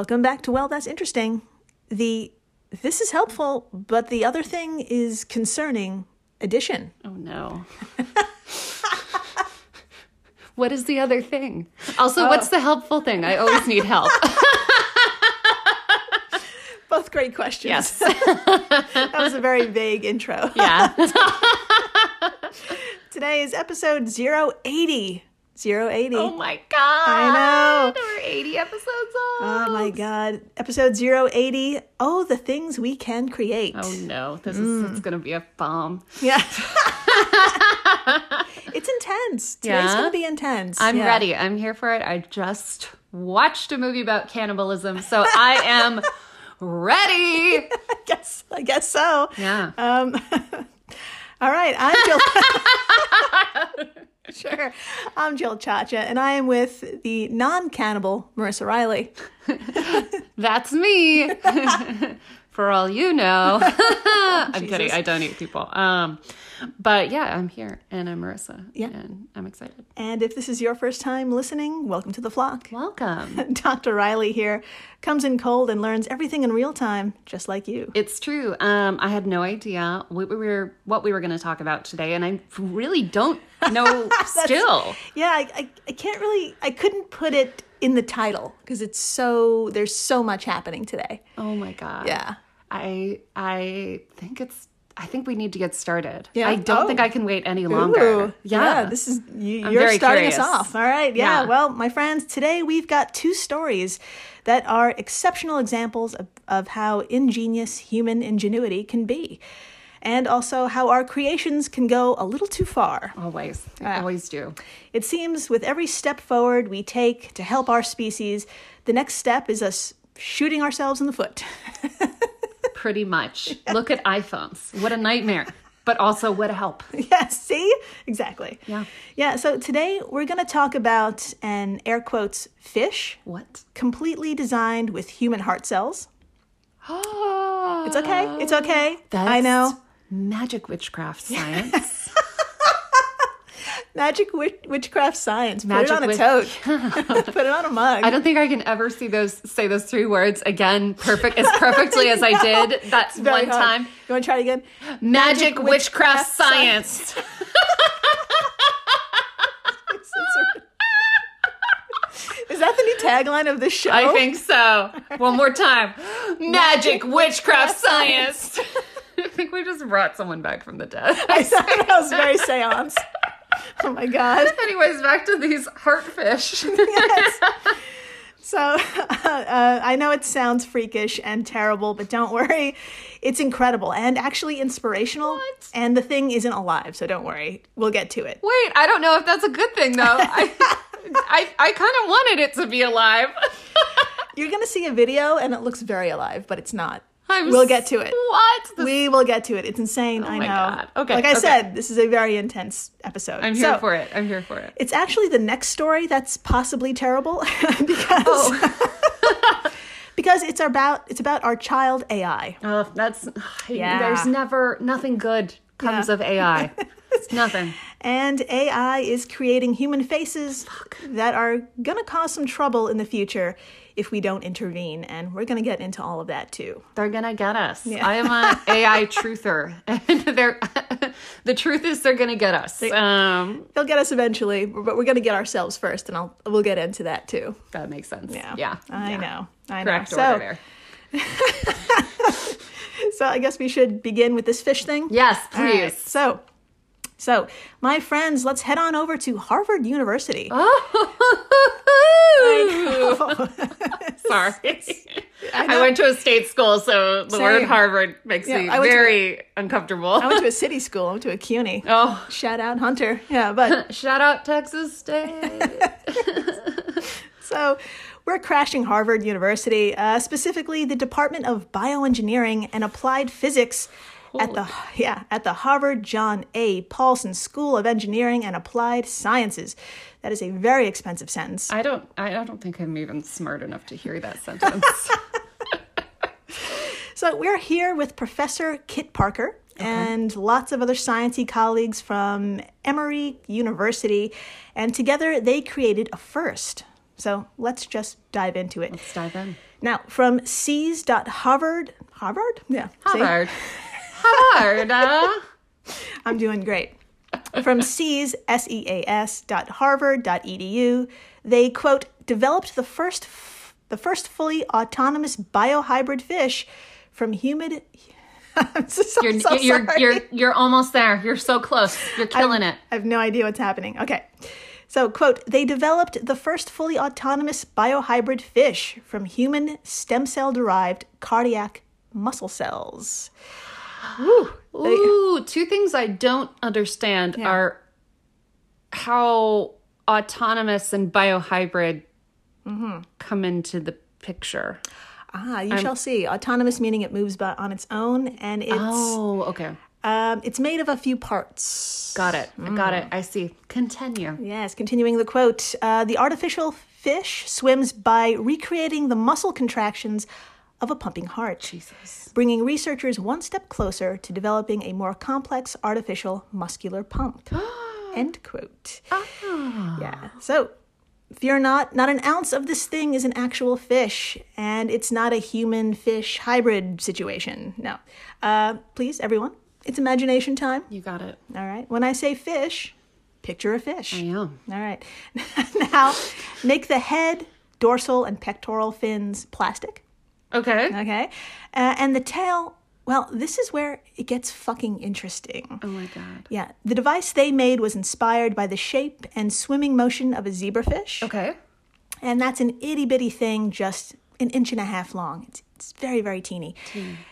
Welcome back to Well, That's Interesting. The this is helpful, but the other thing is concerning edition. Oh no. what is the other thing? Also, what's oh. the helpful thing? I always need help. Both great questions. yes. that was a very vague intro. Yeah. Today is episode 080. 080. Oh my god. I know. We're 80 episodes old. Oh my god. Episode 080. Oh, the things we can create. Oh no, this is it's gonna be a bomb. Yeah. it's intense. Today's Yeah? going to be intense. I'm Yeah. ready. I'm here for it. I just watched a movie about cannibalism, so I am ready. I guess, I guess so. Yeah. Um, all right, I'm Jill. sure, I'm Jill Chacha, and I am with the non-cannibal Marissa Riley. That's me. For all you know. I'm Jesus. kidding. I don't eat people. Um, but yeah, I'm here and I'm Marissa. Yeah. And I'm excited. And if this is your first time listening, welcome to the flock. Welcome. Dr. Riley here comes in cold and learns everything in real time, just like you. It's true. Um, I had no idea what we were what we were going to talk about today, and I really don't know still. Yeah, I, I, I can't really, I couldn't put it in the title because it's so, there's so much happening today. Oh my god. Yeah. I I think it's. I think we need to get started. Yeah? I don't Oh. think I can wait any longer. Ooh, yeah, this is you, you're very starting us off. All right, yeah. Yeah. Well, my friends, today we've got two stories that are exceptional examples of, of how ingenious human ingenuity can be, and also how our creations can go a little too far. always. I Ah. always do. It seems with every step forward we take to help our species, the next step is us shooting ourselves in the foot. Pretty much. Look at iPhones. What a nightmare. But also what a help. yeah, see? Exactly. Yeah. Yeah, so today we're going to talk about an air quotes fish What? completely designed with human heart cells. Oh, It's okay. It's okay. That's I know. Magic witchcraft science. Magic witch- witchcraft science. Put it on a witch- tote. Put it on a mug. I don't think I can ever see those say those three words again perfect as perfectly as I did that one hard. time. You want to try it again? Magic, witchcraft witchcraft science. Is that the new tagline of this show? I think so. One more time. Magic witchcraft science. I think we just brought someone back from the dead. I thought that was very seance. Oh my god. Anyways, back to these heartfish. Yes. So uh, I know it sounds freakish and terrible, but don't worry. It's incredible and actually inspirational. What? And the thing isn't alive, so don't worry. We'll get to it. Wait, I don't know if that's a good thing though. I I, I kind of wanted it to be alive. You're going to see a video and it looks very alive, but it's not. I'm We'll get to it. What? This- We will get to it. It's insane. Oh I my know. God. Okay, Like I okay. said, this is a very intense episode. I'm here So, for it. I'm here for it. It's actually the next story that's possibly terrible because Oh. because it's about it's about our child AI. Oh, that's Yeah. there's never nothing good comes Yeah. of AI. It's nothing. And AI is creating human faces that are going to cause some trouble in the future if we don't intervene. And we're going to get into all of that too. They're gonna get us. I am an AI truther, and they're the truth is they're gonna get us. Um, They'll get us eventually, but we're going to get ourselves first, and I'll we'll get into that too. that makes sense. Yeah, yeah. I yeah. know, I Correct know. order So, there. so I guess we should begin with this fish thing. Yes, All right, please. So, so my friends, let's head on over to Harvard University. Oh. Sorry. I, went to a state school, so the word Same. Harvard makes Yeah, me I very uncomfortable. I went to a city school. I went to a CUNY. oh, Shout out Hunter. Yeah, but shout out Texas State. so we're crashing Harvard University, uh, specifically the Department of Bioengineering and Applied Physics at the yeah at the Harvard John A. Paulson School of Engineering and Applied Sciences. That is a very expensive sentence. I don't. I don't think I'm even smart enough to hear that sentence. So we're here with Professor Kit Parker and lots of other sciencey colleagues from Emory University, and together they created a first. So let's just dive into it. Let's dive in. Now, from seas.harvard, Harvard? Yeah. see? Harvard. Uh, I'm doing great. From SEAS, S-E-A-S dot Harvard dot edu, they quote developed the first f- the first fully autonomous biohybrid fish from humid. So, you're, so you're, you're, you're almost there. You're so close. You're killing it. I have no idea what's happening. Okay. So, quote, they developed the first fully autonomous biohybrid fish from human stem cell derived cardiac muscle cells. They- Ooh, two things I don't understand are how autonomous and biohybrid come into the picture. ah, you shall see. Autonomous meaning it moves by on its own, and it's Oh, okay. um, it's made of a few parts. Got it. I got it. I see. Continue. Yes, continuing the quote uh, the artificial fish swims by recreating the muscle contractions of a pumping heart, Jesus. bringing researchers one step closer to developing a more complex artificial muscular pump. End quote. Yeah. So, fear not, not an ounce of this thing is an actual fish, and it's not a human fish hybrid situation. No. Uh, please, everyone, it's imagination time. You got it. All right. When I say fish, picture a fish. I am. All right. now, make the head, dorsal, and pectoral fins plastic. Okay. Okay. Uh, and the tail, well, this is where it gets fucking interesting. Oh my god. Yeah. The device they made was inspired by the shape and swimming motion of a zebrafish. Okay. And that's an itty bitty thing, just an inch and a half long. It's, it's very, very teeny.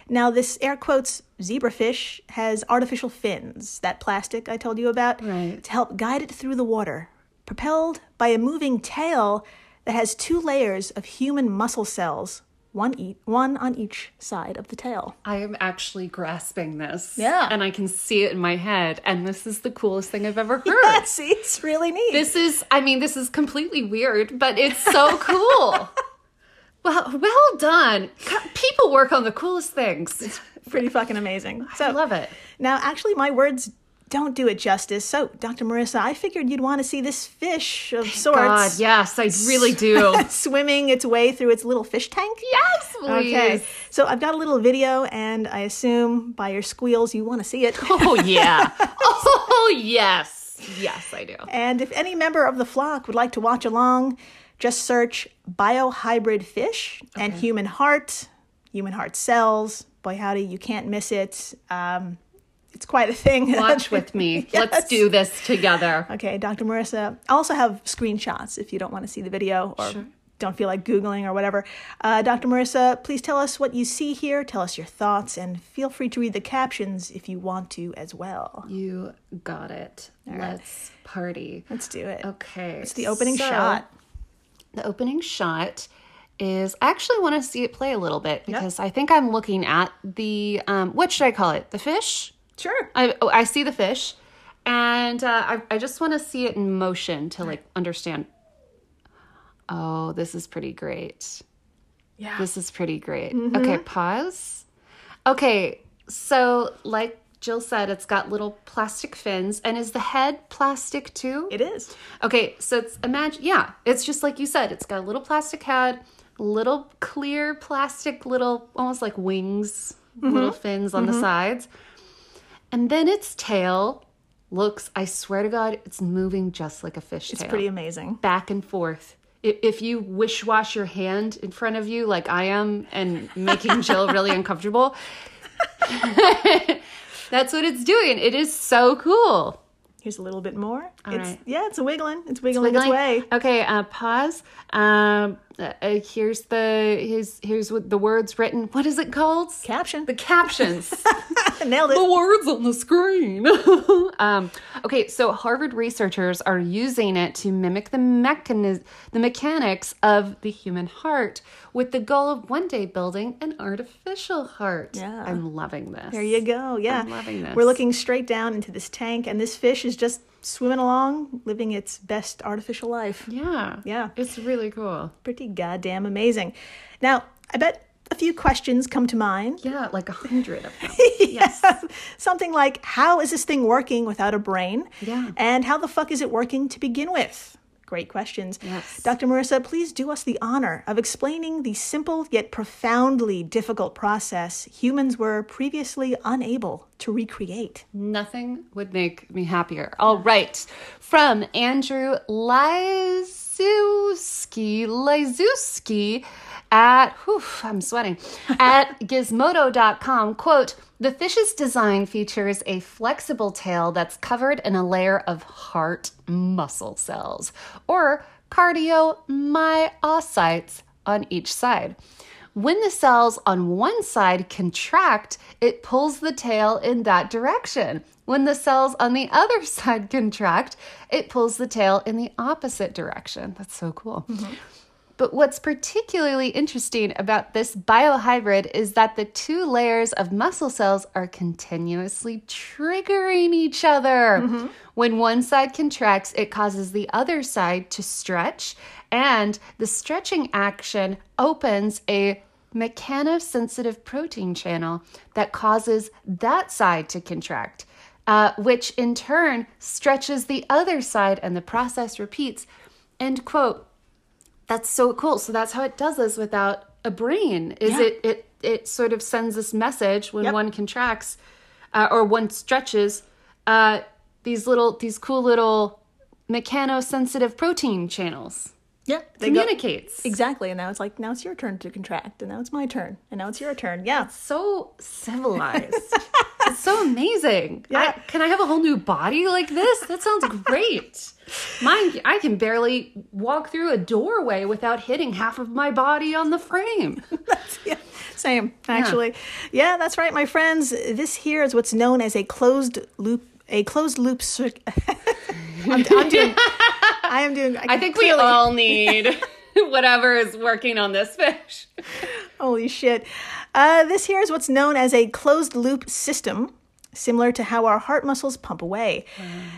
Now, this air quotes zebrafish has artificial fins, that plastic I told you about, Right. to help guide it through the water, propelled by a moving tail that has two layers of human muscle cells, one, e- one on each side of the tail. I am actually grasping this. Yeah. And I can see it in my head. And this is the coolest thing I've ever heard. Yes, it's really neat. This is, I mean, this is completely weird, but it's so cool. well, well done. People work on the coolest things. It's pretty fucking amazing. So, I love it. Now, actually, my words don't do it justice. So, Dr. Marissa, I figured you'd want to see this fish of sorts God, yes, I really do. swimming its way through its little fish tank. yes, please. Okay. So, I've got a little video, and I assume by your squeals you want to see it. Oh, yeah. Oh, yes. Yes, I do. and if any member of the flock would like to watch along, just search biohybrid fish and human heart, human heart cells. Boy, howdy, you can't miss it. Um, it's quite a thing. Watch with me. Let's do this together. Okay, Dr. Marissa. I also have screenshots if you don't want to see the video or don't feel like Googling or whatever. Uh, Dr. Marissa, please tell us what you see here, tell us your thoughts, and feel free to read the captions if you want to as well. You got it. Let's party. Let's do it. Okay. It's the opening so- shot. The opening shot is I actually want to see it play a little bit because I think I'm looking at the um what should I call it? The fish? Sure. I oh, I see the fish and uh, I I just want to see it in motion to like understand. Oh, this is pretty great. Yeah. This is pretty great. Mm-hmm. Okay, pause. Okay, so like Jill said, it's got little plastic fins, and is the head plastic too? It is. Okay, so it's imagine, yeah, it's just like you said. It's got a little plastic head, little clear plastic, little almost like wings, mm-hmm. little fins on the mm-hmm. sides, and then its tail looks. I swear to God, it's moving just like a fish It's tail, pretty amazing. back and forth. I- If you wish wash your hand in front of you like I am and making Jill really uncomfortable, that's what it's doing. It is so cool. Here's a little bit more. it's right. yeah, it's wiggling. It's wiggling, its Wiggling. way. Okay, uh, pause. Um, uh, uh, here's the here's here's what the words written. What is it called? Caption. The captions. Nailed it. the words on the screen. um, okay, so Harvard researchers are using it to mimic the mechanism, the mechanics of the human heart, with the goal of one day building an artificial heart. Yeah. I'm loving this. There you go. Yeah. I'm loving this. We're looking straight down into this tank, and this fish is just swimming along, living its best artificial life. Yeah. Yeah. It's really cool. Pretty goddamn amazing. Now, I bet a few questions come to mind. Yeah, like a hundred of them. Yes. Something like, how is this thing working without a brain? Yeah. And how the fuck is it working to begin with? Great questions. Yes. Dr. Marissa, please do us the honor of explaining the simple yet profoundly difficult process humans were previously unable to recreate. Nothing would make me happier. All right. From Andrew Liszewski, Liszewski at, whew, I'm sweating, at gizmodo.com, quote, the fish's design features a flexible tail that's covered in a layer of heart muscle cells, or cardiomyocytes on each side. When the cells on one side contract, it pulls the tail in that direction. When the cells on the other side contract, it pulls the tail in the opposite direction. That's so cool. Mm-hmm. But what's particularly interesting about this biohybrid is that the two layers of muscle cells are continuously triggering each other. When one side contracts, it causes the other side to stretch, and the stretching action opens a mechanosensitive protein channel that causes that side to contract, uh, which in turn stretches the other side, and the process repeats. End quote. That's so cool. So that's how it does this without a brain. Is Yeah. it it it sort of sends this message when Yep. one contracts uh, or one stretches uh, these little these cool little mechanosensitive protein channels. Yeah. Communicates. Exactly. And now it's like, now it's your turn to contract. And now it's my turn. And now it's your turn. Yeah. so civilized. it's so amazing. Yeah. I, can I have a whole new body like this? That sounds great. Mine, I can barely walk through a doorway without hitting half of my body on the frame. yeah, same actually. Yeah. that's right, my friends. This here is what's known as a closed loop. A closed loop. circuit. I'm, I'm doing. I am doing. I think we all need whatever is working on this fish. Holy shit! Uh, this here is what's known as a closed loop system. Similar to how our heart muscles pump away.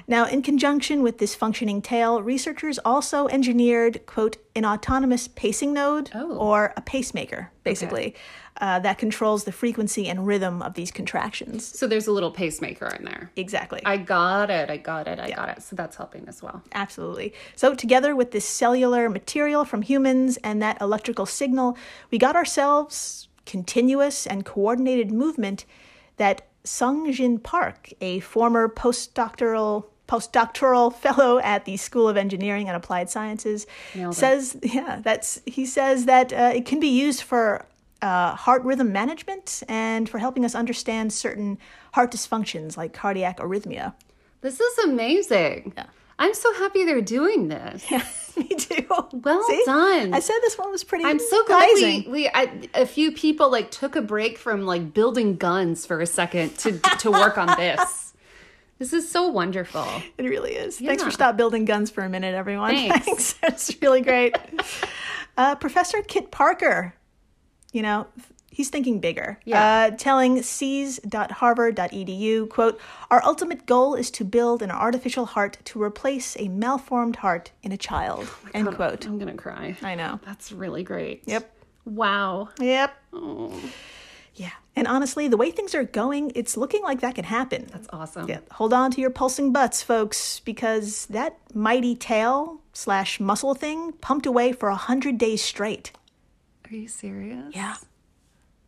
Now, in conjunction with this functioning tail, researchers also engineered, quote, an autonomous pacing node Oh. or a pacemaker, basically, uh, that controls the frequency and rhythm of these contractions. So there's a little pacemaker in there. Exactly. I got it. I got it. I got it. So that's helping as well. Absolutely. So, together with this cellular material from humans and that electrical signal, we got ourselves continuous and coordinated movement that Sung Jin Park, a former postdoctoral postdoctoral fellow at the School of Engineering and Applied Sciences, Nailed it. says, yeah, that's he says that uh, it can be used for uh, heart rhythm management and for helping us understand certain heart dysfunctions like cardiac arrhythmia. This is amazing. Yeah. I'm so happy they're doing this. Yeah, me too. Well done. I said this one was pretty. I'm so glad we, we I, a few people like took a break from like building guns for a second to to work on this. This is so wonderful. It really is. Thanks for stop building guns for a minute, everyone. Thanks. That's really great. uh, Professor Kit Parker, you know, he's thinking bigger. Yeah. Uh, telling seas.harvard.edu, quote, Our ultimate goal is to build an artificial heart to replace a malformed heart in a child. End quote. I'm gonna cry. I know. That's really great. Yep. Wow. Yep. Oh, Yeah. And honestly, the way things are going, it's looking like that can happen. that's awesome. Yeah, hold on to your pulsing butts, folks, because that mighty tail slash muscle thing pumped away for a hundred days straight. Are you serious? Yeah.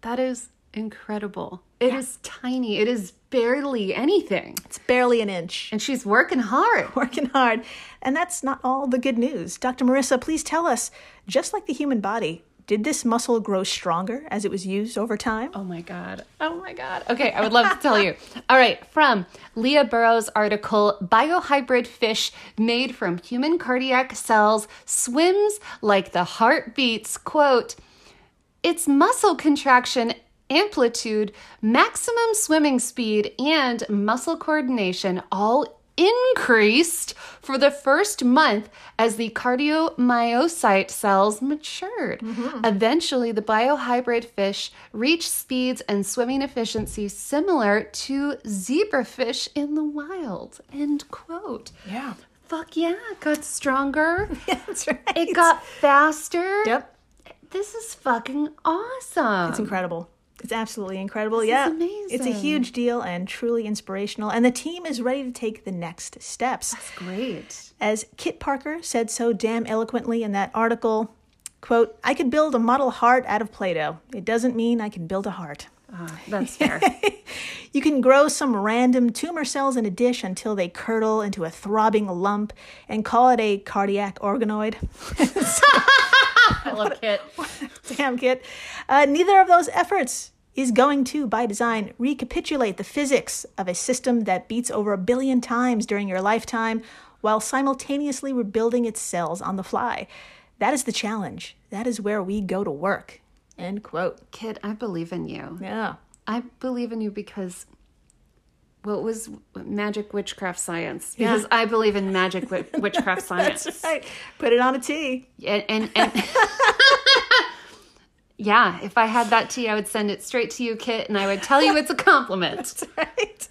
That is incredible. It is tiny. It is barely anything. It's barely an inch. And she's working hard. Working hard. And that's not all the good news. Dr. Marissa, please tell us just like the human body, did this muscle grow stronger as it was used over time? Oh my God. Oh my God. Okay, I would love to tell you. All right, from Leah Burrows' article Biohybrid Fish Made from Human Cardiac Cells Swims Like the Heart Beats. Quote, its muscle contraction amplitude, maximum swimming speed, and muscle coordination all increased for the first month as the cardiomyocyte cells matured. Mm-hmm. Eventually, the biohybrid fish reached speeds and swimming efficiency similar to zebrafish in the wild. End quote. Yeah. Fuck yeah, it got stronger. That's right. It got faster. Yep. This is fucking awesome. It's incredible. It's absolutely incredible. yeah. It's a huge deal and truly inspirational. And the team is ready to take the next steps. That's great. As Kit Parker said so damn eloquently in that article, quote, I could build a model heart out of Play-Doh. It doesn't mean I can build a heart. Ah, that's fair. You can grow some random tumor cells in a dish until they curdle into a throbbing lump and call it a cardiac organoid. I love Kit. Damn, Kit. Uh, neither of those efforts is going to, by design, recapitulate the physics of a system that beats over a billion times during your lifetime while simultaneously rebuilding its cells on the fly. That is the challenge. That is where we go to work. End quote. Kit, I believe in you. Yeah. I believe in you because what was magic witchcraft science? Yeah. Because I believe in magic wi- witchcraft science. That's right. Put it on a T. And, and, and yeah, if I had that tea, I would send it straight to you, Kit, and I would tell you it's a compliment. right?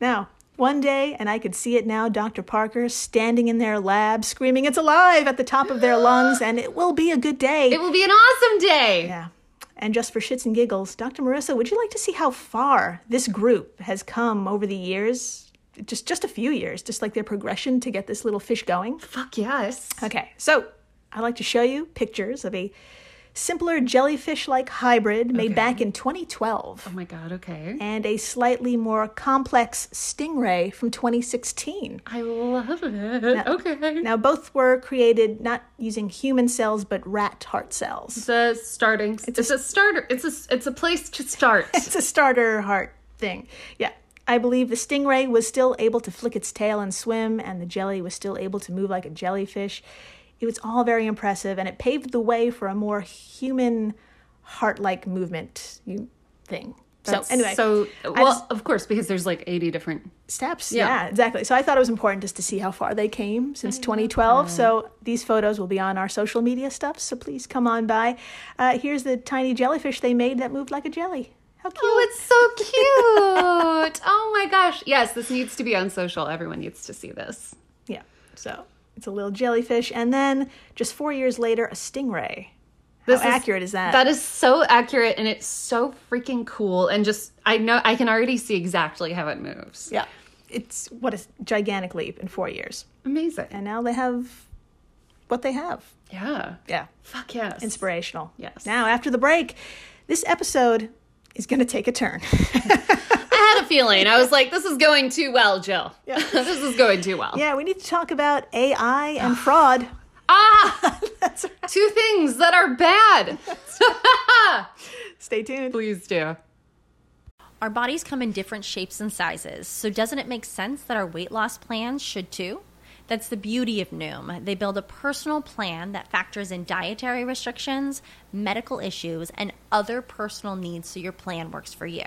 Now, one day, and I could see it now, Dr. Parker standing in their lab screaming, It's alive at the top of their lungs, and it will be a good day. It will be an awesome day. yeah. And just for shits and giggles, Dr. Marissa, would you like to see how far this group has come over the years? Just just a few years, just like their progression to get this little fish going. Fuck yes. Okay, so I'd like to show you pictures of a simpler jellyfish-like hybrid made Okay. back in 2012 Oh my god, okay. and a slightly more complex stingray from 2016. I love it. okay. Now, both were created not using human cells but rat heart cells. It's a starting. It's, a, starter. It's a it's a place to start. It's a starter heart thing. Yeah. I believe the stingray was still able to flick its tail and swim, and the jelly was still able to move like a jellyfish. It was all very impressive, and it paved the way for a more human heart like movement thing. That's so, anyway, so well, just- of course, because there's like 80 different. steps. Yeah. Yeah. exactly. So I thought it was important just to see how far they came since 2012. So these photos will be on our social media stuff. So please come on by. Uh, here's the tiny jellyfish they made that moved like a jelly. How cute! Oh, it's so cute. oh my gosh. Yes, this needs to be on social. Everyone needs to see this. yeah. So it's a little jellyfish, and then just four years later, a stingray. This How accurate is that? That is so accurate and it's so freaking cool. And just, I know, I can already see exactly how it moves. Yeah. It's what a gigantic leap in four years, Amazing. and now they have what they have. Yeah. Yeah. Fuck yes. Inspirational. Yes. Now after the break, this episode is going to take a turn. I had a feeling. I was like, this is going too well, Jill. Yeah. this is going too well. Yeah, we need to talk about AI and fraud. Ah! That's right. Two things that are bad. Stay tuned. Please do. Our bodies come in different shapes and sizes, so doesn't it make sense that our weight loss plans should too? That's the beauty of Noom. They build a personal plan that factors in dietary restrictions, medical issues, and other personal needs so your plan works for you.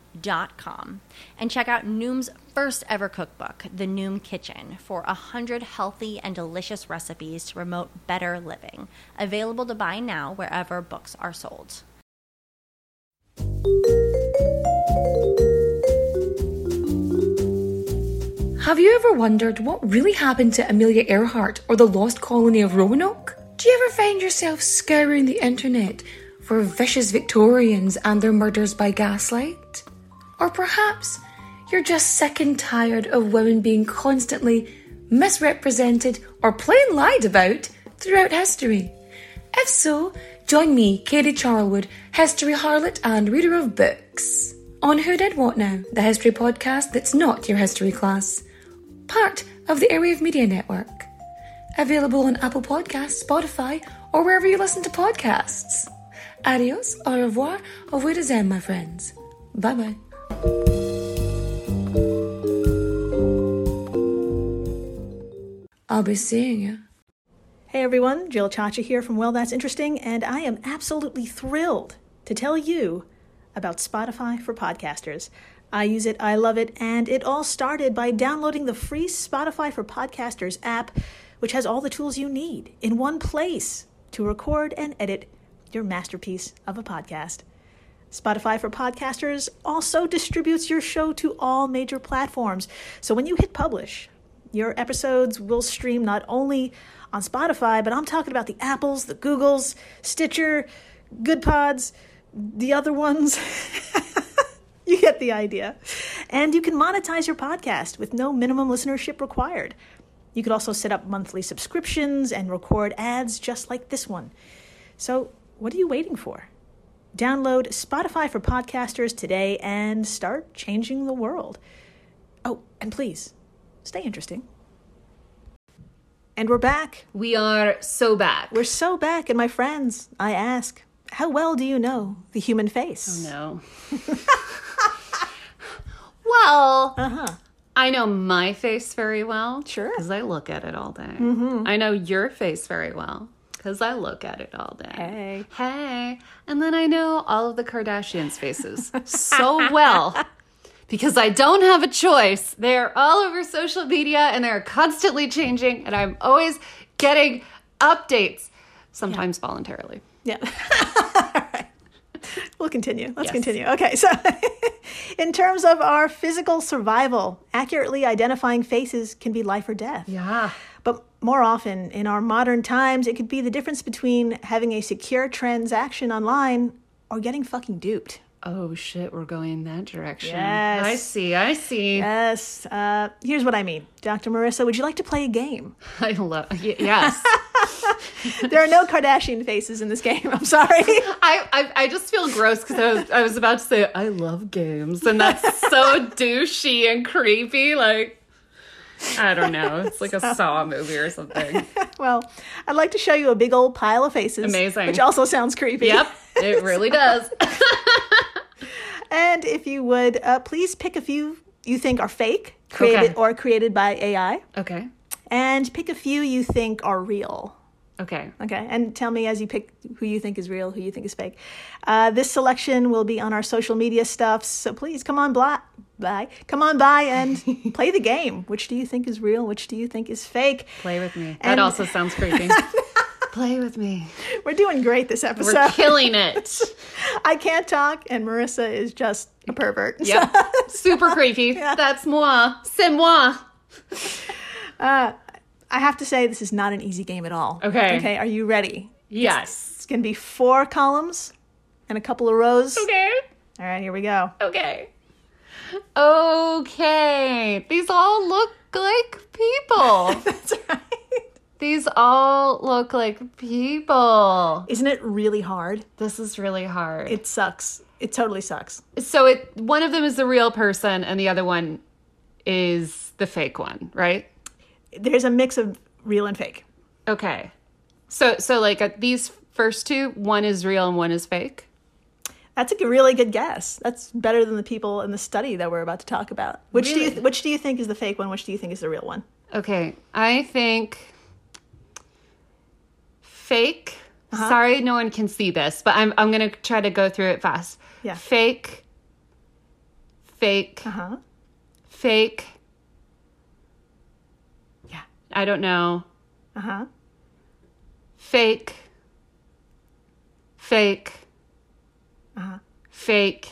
dot com and check out Noom's first ever cookbook, The Noom Kitchen, for a hundred healthy and delicious recipes to promote better living. Available to buy now wherever books are sold. Have you ever wondered what really happened to Amelia Earhart or the lost colony of Roanoke? Do you ever find yourself scouring the internet for vicious Victorians and their murders by gaslight? Or perhaps you're just sick and tired of women being constantly misrepresented or plain lied about throughout history? If so, join me, Katie Charlwood, history harlot and reader of books, on Who Did What Now, the history podcast that's not your history class. Part of the Airwave Media Network. Available on Apple Podcasts, Spotify, or wherever you listen to podcasts. Adios, au revoir, au revoir, my friends. Bye bye. I'll be seeing you. Hey everyone, Jill Chacha here from Well That's Interesting, and I am absolutely thrilled to tell you about Spotify for podcasters. I use it, I love it, and it all started by downloading the free Spotify for Podcasters app, which has all the tools you need in one place to record and edit your masterpiece of a podcast. Spotify for Podcasters also distributes your show to all major platforms. So when you hit publish, your episodes will stream not only on Spotify, but I'm talking about the Apples, the Googles, Stitcher, Goodpods, the other ones. you get the idea. And you can monetize your podcast with no minimum listenership required. You could also set up monthly subscriptions and record ads just like this one. So, what are you waiting for? Download Spotify for podcasters today and start changing the world. Oh, and please, stay interesting. And we're back. We are so back. We're so back, and my friends, I ask, how well do you know the human face? Oh, no. well, Uh-huh. I know my face very well. Sure. Because I look at it all day. I know your face very well. Because I look at it all day. Hey. Hey. And then I know all of the Kardashians' faces so well. Because I don't have a choice. They're all over social media and they're constantly changing, and I'm always getting updates, sometimes voluntarily. Yeah. All right. We'll continue. Let's Yes. continue. Okay, so in terms of our physical survival, accurately identifying faces can be life or death. Yeah. More often in our modern times, it could be the difference between having a secure transaction online or getting fucking duped. Oh shit, we're going that direction. Yes. I see, I see. Yes. Uh, here's what I mean. Dr. Marissa, would you like to play a game? I love y- yes. There are no Kardashian faces in this game. I'm sorry. I, I I just feel gross because I was I was about to say I love games and that's so douchey and creepy. Like I don't know. It's like a Saw movie or something. well, I'd like to show you a big old pile of faces. Amazing. Which also sounds creepy. Yep, it really does. And if you would, uh, please pick a few you think are fake, created Okay. or created by AI, Okay. and pick a few you think are real. Okay. Okay, and tell me as you pick who you think is real, who you think is fake. Uh, this selection will be on our social media stuff, so please come on by, by come on by and play the game. Which do you think is real? Which do you think is fake? Play with me. That also sounds creepy. Play with me. We're doing great this episode. We're killing it. I can't talk, and Marissa is just a pervert. Yep. Super creepy. That's moi. C'est moi. I have to say, this is not an easy game at all. Okay. Okay, are you ready? Yes. It's going to be four columns and a couple of rows. Okay. All right, here we go. Okay. Okay. These all look like people. That's right. These all look like people. Isn't it really hard? This is really hard. It sucks. It totally sucks. so it one of them is the real person and the other one is the fake one, right? There's a mix of real and fake. Okay. So so like uh, these first two, one is real and one is fake. That's a really good guess. That's better than the people in the study that we're about to talk about. Which do Really? you which do you think is the fake one? Which do you think is the real one? Okay, I think fake. Sorry, no one can see this, but I'm I'm gonna try to go through it fast. Yeah. Fake. Fake. Uh huh. Fake. I don't know. Uh huh. Fake. Fake. Uh-huh. Fake.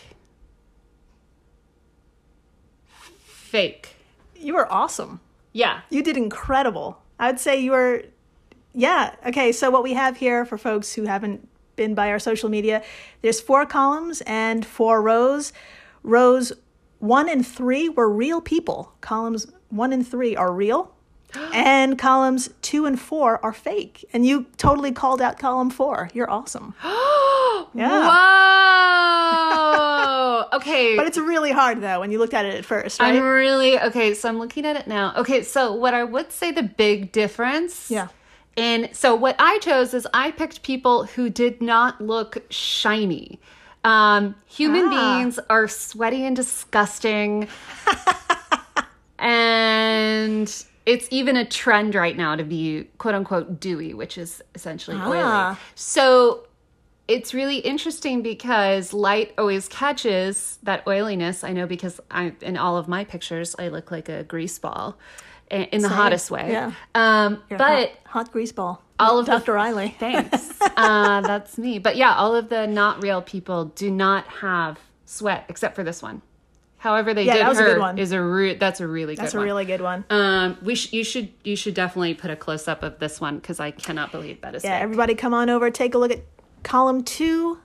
Fake. You were awesome. Yeah. You did incredible. I would say you were, yeah. Okay, so what we have here for folks who haven't been by our social media, there's four columns and four rows. Rows one and three were real people. Columns one and three are real. And columns two and four are fake. And you totally called out column four. You're awesome. Yeah. Whoa. Okay. But it's really hard though when you looked at it at first, right? I'm really okay. So I'm looking at it now. Okay, so what I would say the big difference. Yeah. And so what I chose is I picked people who did not look shiny. Um, human Ah. beings are sweaty and disgusting. and it's even a trend right now to be quote unquote dewy, which is essentially Ah. oily. So it's really interesting because light always catches that oiliness. I know because I in all of my pictures I look like a grease ball in the hottest way. Yeah. Um, but hot, hot grease ball. all of the- Dr. Riley. Thanks. uh, that's me. But yeah, all of the not real people do not have sweat except for this one. However, they Yeah, did that was a her good one. is a re- that's a really good one. That's a one. really good one. Um, we sh- you should you should definitely put a close up of this one because I cannot believe that is Yeah, fake. everybody come on over, take a look at column two,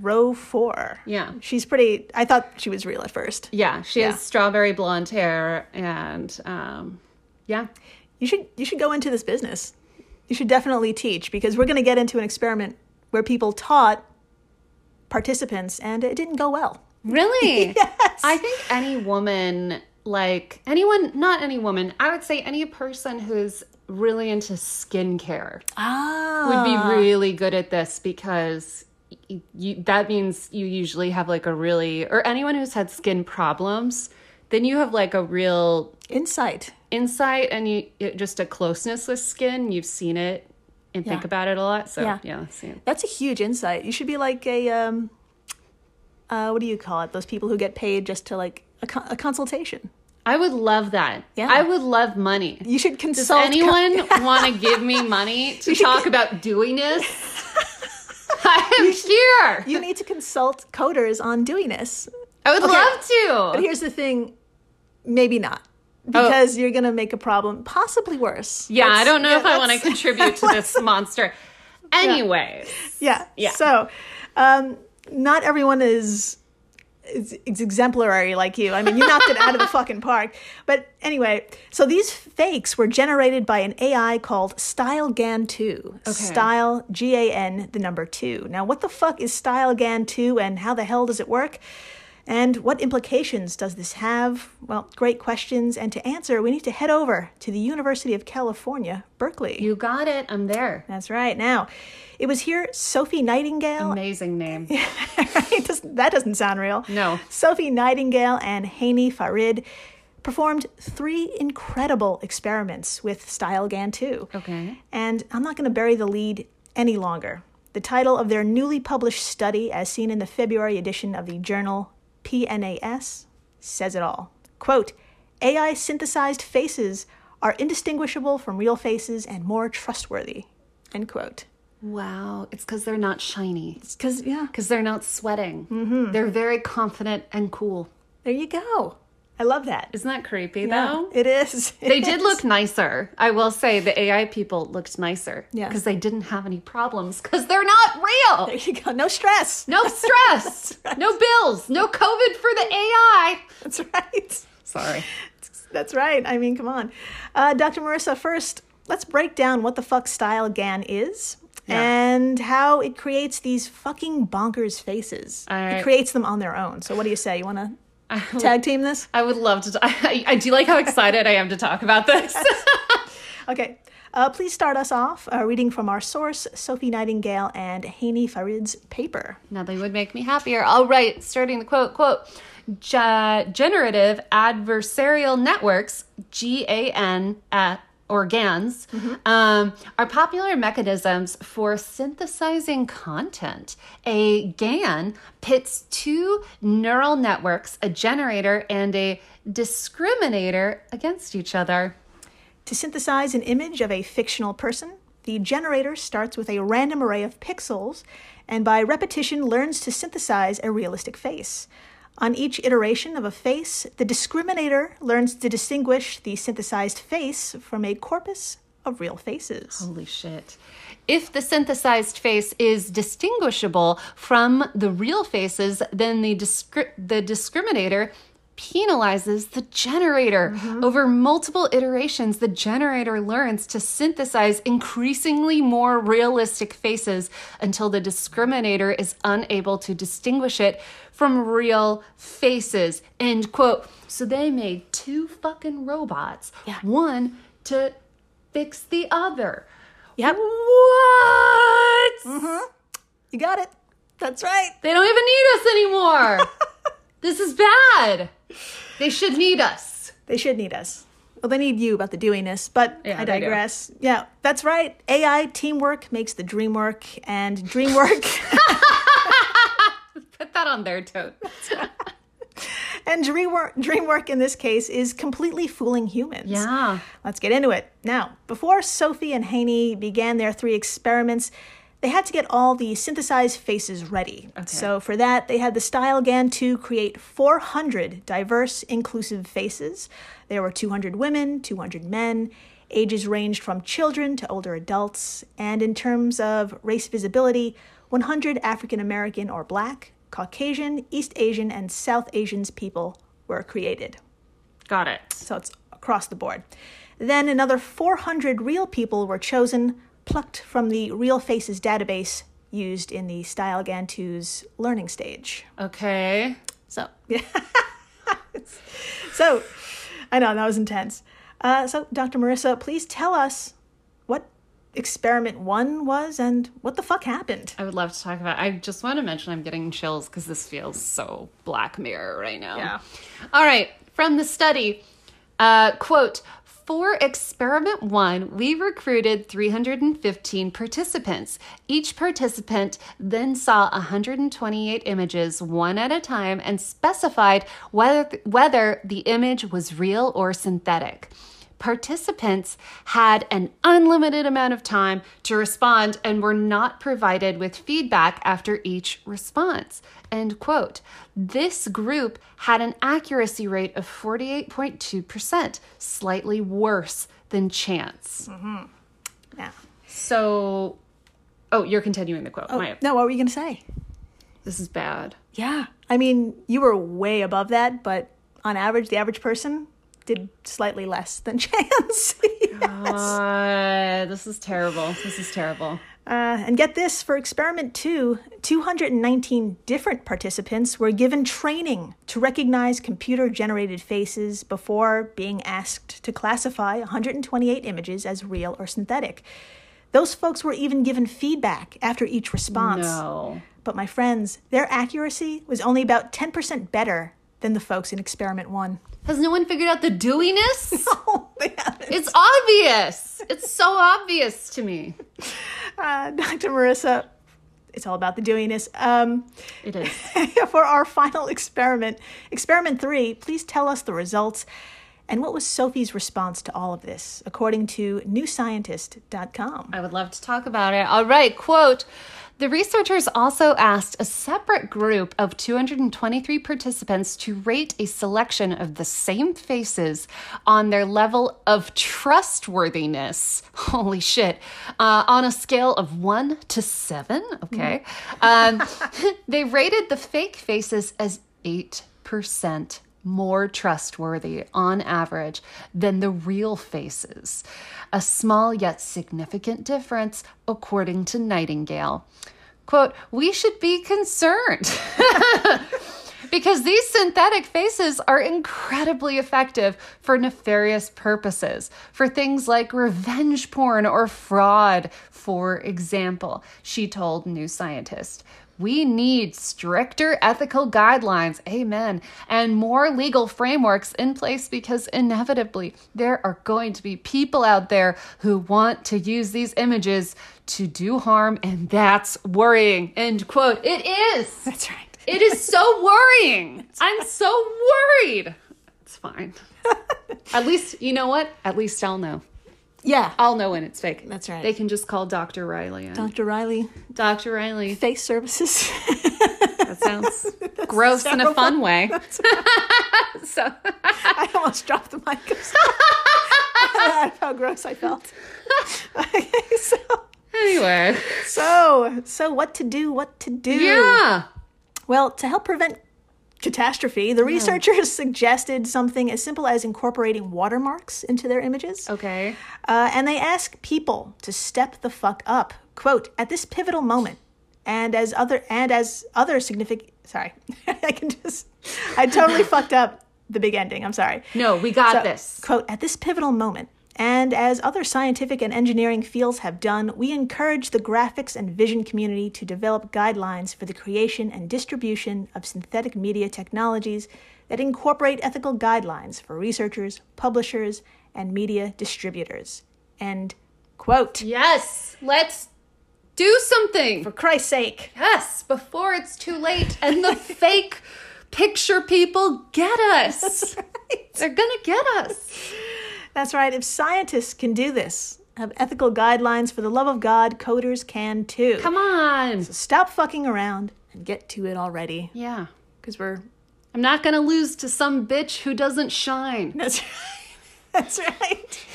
row four. Yeah. She's pretty, I thought she was real at first. Yeah, she Yeah. has strawberry blonde hair and um, yeah, You should, you should go into this business. You should definitely teach because we're going to get into an experiment where people taught participants and it didn't go well. Really? Yes. I think any woman, like anyone, not any woman, I would say any person who's really into skincare Ah. would be really good at this because you, that means you usually have like a really, or anyone who's had skin problems, then you have like a real Insight. insight and you it- just a closeness with skin. You've seen it and think about it a lot. So Yeah. yeah. That's a huge insight. You should be like a, um, uh, what do you call it? Those people who get paid just to like a, con- a consultation. I would love that. Yeah. I would love money. You should Does consult. co- anyone want to give me money to talk about doiness? I am here. you need to consult coders on doing this. I would Okay. love to. But here's the thing, maybe not. Because you're gonna make a problem possibly worse. Oh. Yeah, I don't know yeah, if I want to contribute to this monster. Anyways, Yeah. Yeah. So, um, not everyone is, is is exemplary like you. I mean, you knocked it out of the fucking park. But anyway, so these fakes were generated by an AI called StyleGAN2. Okay. Style G A N the number 2. Now, what the fuck is StyleGAN2 and how the hell does it work? And what implications does this have? Well, great questions. And to answer, we need to head over to the University of California, Berkeley. you got it. I'm there. That's right. Now, it was here Sophie Nightingale. Amazing name. Doesn't- that doesn't sound real. No. Sophie Nightingale and Hany Farid performed three incredible experiments with StyleGAN 2. Okay. And I'm not going to bury the lead any longer. The title of their newly published study, as seen in the February edition of the journal PNAS, says it all. Quote AI synthesized faces are indistinguishable from real faces and more trustworthy. End quote. Wow. It's because they're not shiny. It's because, yeah, Because they're not sweating. Mm-hmm. They're very confident and cool. there you go. I love that. Isn't that creepy Yeah, though? it is. They did look nicer. I will say the AI people looked nicer. Yeah. Because they didn't have any problems. Because they're not real. There you go. No stress. No stress. no bills. No COVID for the AI. That's right. Sorry. That's right. I mean, come on. Uh, Dr. Marissa, first, let's break down what the fuck style GAN is Yeah. and how it creates these fucking bonkers faces. All It creates them on their own. So, what do you say? You want to tag team this? I would love to. T- I, I do like how excited I am to talk about this. Okay. Uh, please start us off uh, reading from our source, Sophie Nightingale and Hany Farid's paper. Nothing would make me happier. All right, starting the quote, quote, "Ge- generative adversarial networks, GAN, uh, or GANs, um, are popular mechanisms for synthesizing content. A GAN pits two neural networks, a generator and a discriminator, against each other. To synthesize an image of a fictional person, the generator starts with a random array of pixels and by repetition learns to synthesize a realistic face. On each iteration of a face, the discriminator learns to distinguish the synthesized face from a corpus of real faces. Holy shit. If the synthesized face is distinguishable from the real faces, then the, discri- the discriminator penalizes the generator. Mm-hmm. Over multiple iterations, the generator learns to synthesize increasingly more realistic faces until the discriminator is unable to distinguish it from real faces. End quote. So they made two fucking robots. Yeah. One to fix the other. Yep. What? Mm-hmm. You got it. That's right. They don't even need us anymore. this is bad. They should need us. They should need us. Well, they need you about the doiness, but Yeah, I they do. digress. Yeah, that's right. AI teamwork makes the dream work, and dream work Put that on their tote. and dream work, dream work in this case is completely fooling humans. Yeah. Let's get into it. Now, before Sophie and Hany began their three experiments, they had to get all the synthesized faces ready. So, for that, they had the Style GAN 2 create 400 diverse, inclusive faces. There were 200 women, 200 men. Ages ranged from children to older adults. And in terms of race visibility, 100 African American or Black, Caucasian, East Asian, and South Asians people were created. Got it. So it's across the board. Then another 400 real people were chosen, plucked from the Real Faces database used in the Style GAN 2's learning stage. Okay. So, yeah. so, I know, that was intense. Uh, so, Dr. Marissa, please tell us what experiment one was and what the fuck happened. I would love to talk about. I just want to mention I'm getting chills because this feels so Black Mirror right now. Yeah. All right. From the study, uh, quote. For experiment one, we recruited 315 participants. Each participant then saw 128 images one at a time and specified whether, whether the image was real or synthetic. Participants had an unlimited amount of time to respond and were not provided with feedback after each response. End quote. This group had an accuracy rate of 48.2%, slightly worse than chance. Mm-hmm. Yeah. So, oh, you're continuing the quote. Oh, My- no, what were you going to say? this is bad. Yeah. I mean, you were way above that, but on average, the average person did slightly less than chance. Uh, this is terrible. This is terrible. Uh, and get this for experiment two, 219 different participants were given training to recognize computer generated faces before being asked to classify 128 images as real or synthetic. Those folks were even given feedback after each response. No. But my friends, their accuracy was only about 10% better than the folks in experiment one. Has no one figured out the dewiness? Oh, they haven't. It's obvious. It's so obvious to me. Uh, Dr. Marissa, it's all about the doiness. Um, It is. for our final experiment, experiment three, please tell us the results and what was Sophie's response to all of this, according to newscientist.com. I would love to talk about it. All right, quote. The researchers also asked a separate group of 223 participants to rate a selection of the same faces on their level of trustworthiness. Holy shit. Uh, on a scale of one to seven. Okay. Um, they rated the fake faces as 8% more trustworthy on average than the real faces. A small yet significant difference, according to Nightingale. Quote, we should be concerned. Because these synthetic faces are incredibly effective for nefarious purposes, for things like revenge porn or fraud, for example, she told New Scientist. We need stricter ethical guidelines, amen, and more legal frameworks in place because inevitably there are going to be people out there who want to use these images to do harm, and that's worrying. End quote. It is. That's right. It is so worrying. I'm so worried. It's fine. At least, you know what? At least I'll know. Yeah. I'll know when it's fake. That's right. They can just call Dr. Riley. Dr. Riley, Dr. Riley. face services. That sounds gross in a fun way. so, I almost dropped the mic. That's how gross I felt. okay, so, anyway. so, so what to do? What to do? Yeah. Well, to help prevent catastrophe, the researchers suggested something as simple as incorporating watermarks into their images. Okay. Uh, and they ask people to step the fuck up. Quote, at this pivotal moment, and as other and as other significant sorry. I can just I totally fucked up the big ending. I'm sorry. No, we got So, this. Quote, at this pivotal moment, and as other scientific and engineering fields have done, we encourage the graphics and vision community to develop guidelines for the creation and distribution of synthetic media technologies that incorporate ethical guidelines for researchers, publishers, and media distributors. End quote. Yes, let's do something. For Christ's sake. Yes, before it's too late and the fake picture people get us. They're gonna get us. That's right. If scientists can do this, have ethical guidelines for the love of God, coders can too. Come on. Stop fucking around and get to it already. Yeah. Because we're. I'm not gonna lose to some bitch who doesn't shine. That's right. That's right.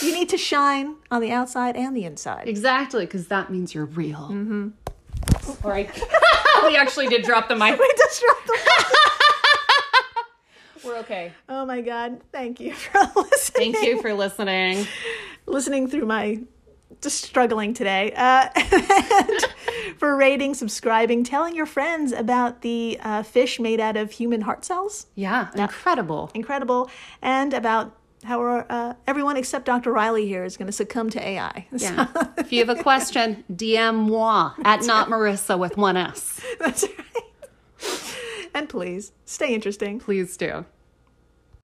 You need to shine on the outside and the inside. Exactly, because that means you're real. Mm-hmm. Right. we actually did drop the mic. We just dropped the- We're okay. Oh my God. Thank you for listening. Thank you for listening. listening through my just struggling today. Uh, and for rating, subscribing, telling your friends about the uh, fish made out of human heart cells. Yeah, incredible. Incredible. And about how uh, everyone except Dr. Riley here is going to succumb to AI. Yeah. if you have a question, DM moi at not Marissa with one S. That's right. And please stay interesting. Please do.